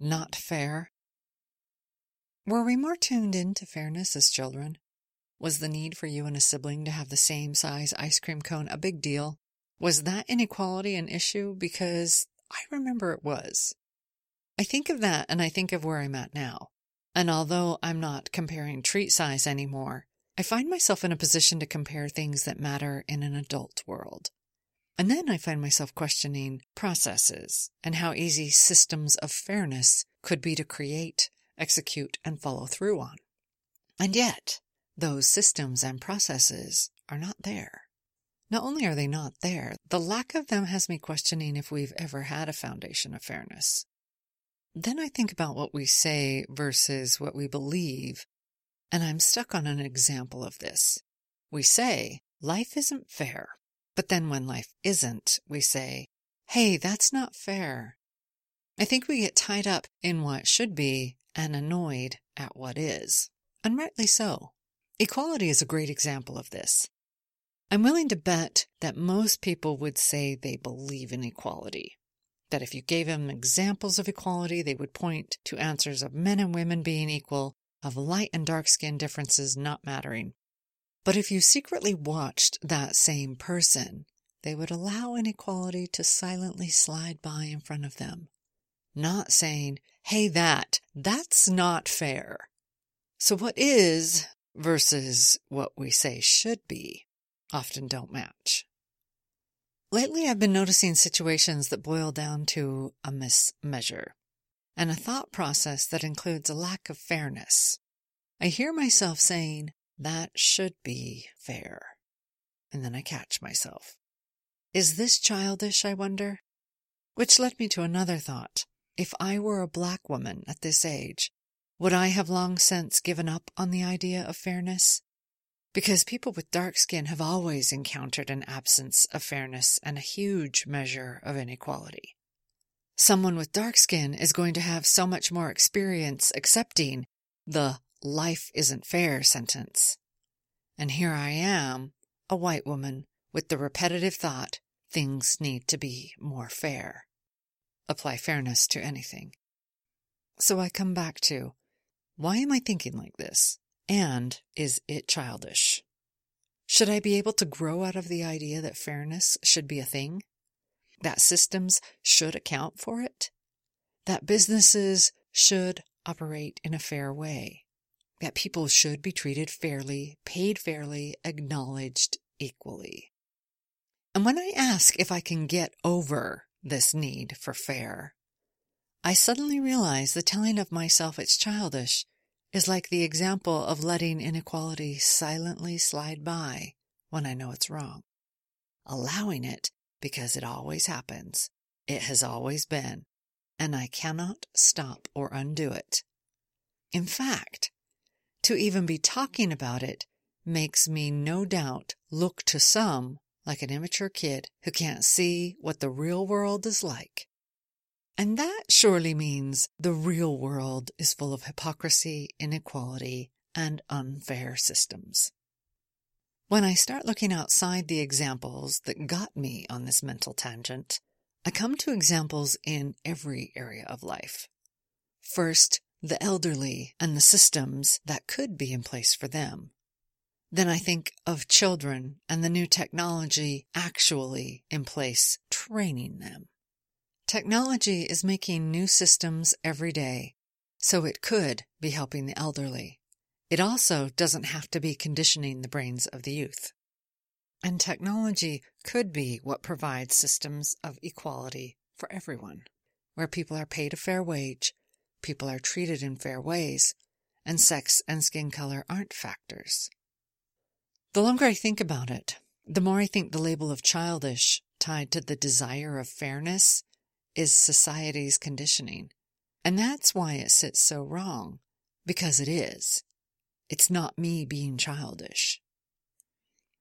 not fair? Were we more tuned in to fairness as children? Was the need for you and a sibling to have the same size ice cream cone a big deal? Was that inequality an issue? Because I remember it was. I think of that and I think of where I'm at now. And although I'm not comparing treat size anymore, I find myself in a position to compare things that matter in an adult world. And then I find myself questioning processes and how easy systems of fairness could be to create, execute, and follow through on. And yet, those systems and processes are not there. Not only are they not there, the lack of them has me questioning if we've ever had a foundation of fairness. Then I think about what we say versus what we believe, and I'm stuck on an example of this. We say, life isn't fair. But then when life isn't, we say, hey, that's not fair. I think we get tied up in what should be and annoyed at what is. And rightly so. Equality is a great example of this. I'm willing to bet that most people would say they believe in equality. That if you gave them examples of equality, they would point to answers of men and women being equal, of light and dark skin differences not mattering, but if you secretly watched that same person, they would allow inequality to silently slide by in front of them, not saying, hey, that, that's not fair. So what is versus what we say should be often don't match. Lately, I've been noticing situations that boil down to a mismeasure and a thought process that includes a lack of fairness. I hear myself saying, that should be fair. And then I catch myself. Is this childish, I wonder? Which led me to another thought. If I were a black woman at this age, would I have long since given up on the idea of fairness? Because people with dark skin have always encountered an absence of fairness and a huge measure of inequality. Someone with dark skin is going to have so much more experience accepting the life isn't fair sentence. And here I am, a white woman, with the repetitive thought, things need to be more fair. Apply fairness to anything. So I come back to, why am I thinking like this? And is it childish? Should I be able to grow out of the idea that fairness should be a thing? That systems should account for it? That businesses should operate in a fair way? That people should be treated fairly, paid fairly, acknowledged equally. And when I ask if I can get over this need for fair, I suddenly realize the telling of myself it's childish is like the example of letting inequality silently slide by when I know it's wrong. Allowing it because it always happens. It has always been, and I cannot stop or undo it. In fact, to even be talking about it makes me no doubt look to some like an immature kid who can't see what the real world is like. And that surely means the real world is full of hypocrisy, inequality, and unfair systems. When I start looking outside the examples that got me on this mental tangent, I come to examples in every area of life. First, the elderly and the systems that could be in place for them. Then I think of children and the new technology actually in place training them. Technology is making new systems every day, so it could be helping the elderly. It also doesn't have to be conditioning the brains of the youth. And technology could be what provides systems of equality for everyone, where people are paid a fair wage people are treated in fair ways, and sex and skin color aren't factors. The longer I think about it, the more I think the label of childish, tied to the desire of fairness, is society's conditioning. And that's why it sits so wrong, because it is. It's not me being childish.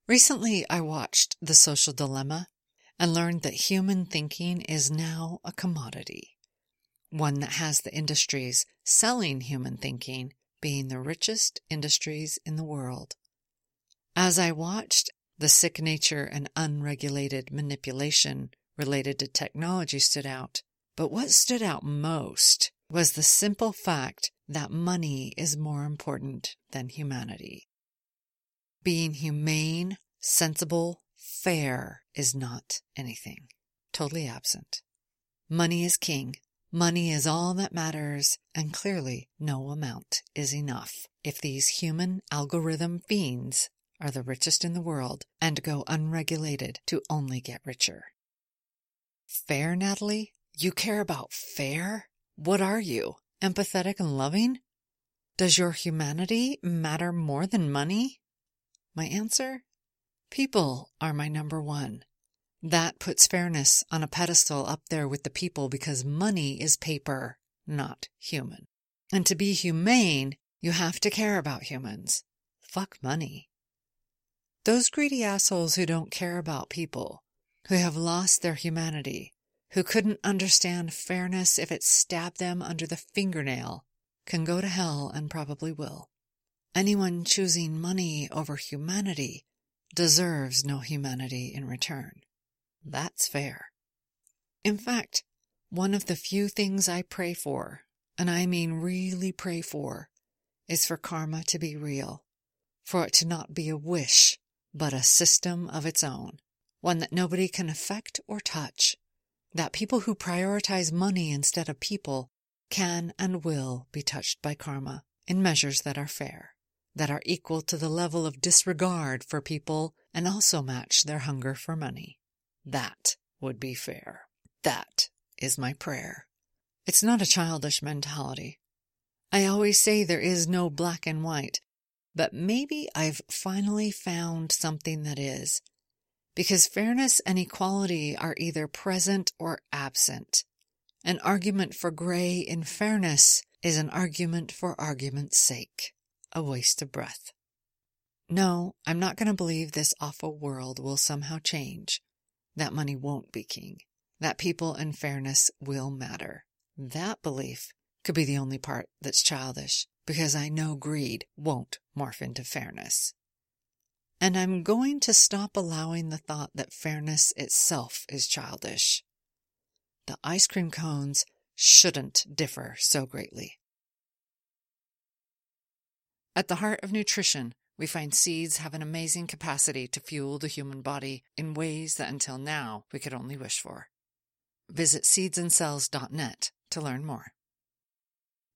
Recently, I watched The Social Dilemma and learned that human thinking is now a commodity one that has the industries selling human thinking being the richest industries in the world. As I watched, the sick nature and unregulated manipulation related to technology stood out. But what stood out most was the simple fact that money is more important than humanity. Being humane, sensible, fair is not anything. Totally absent. Money is king. Money is all that matters, and clearly no amount is enough if these human algorithm fiends are the richest in the world and go unregulated to only get richer. Fair, Natalie? You care about fair? What are you? Empathetic and loving? Does your humanity matter more than money? My answer? People are my number one. That puts fairness on a pedestal up there with the people because money is paper, not human. And to be humane, you have to care about humans. Fuck money. Those greedy assholes who don't care about people, who have lost their humanity, who couldn't understand fairness if it stabbed them under the fingernail, can go to hell and probably will. Anyone choosing money over humanity deserves no humanity in return. That's fair. In fact, one of the few things I pray for, and I mean really pray for, is for karma to be real, for it to not be a wish but a system of its own, one that nobody can affect or touch, that people who prioritize money instead of people can and will be touched by karma in measures that are fair, that are equal to the level of disregard for people and also match their hunger for money. That would be fair. That is my prayer. It's not a childish mentality. I always say there is no black and white, but maybe I've finally found something that is. Because fairness and equality are either present or absent. An argument for gray in fairness is an argument for argument's sake, a waste of breath. No, I'm not going to believe this awful world will somehow change, that money won't be king, that people and fairness will matter. That belief could be the only part that's childish because I know greed won't morph into fairness. And I'm going to stop allowing the thought that fairness itself is childish. The ice cream cones shouldn't differ so greatly. At the heart of nutrition, we find seeds have an amazing capacity to fuel the human body in ways that until now we could only wish for. Visit seedsandcells.net to learn more.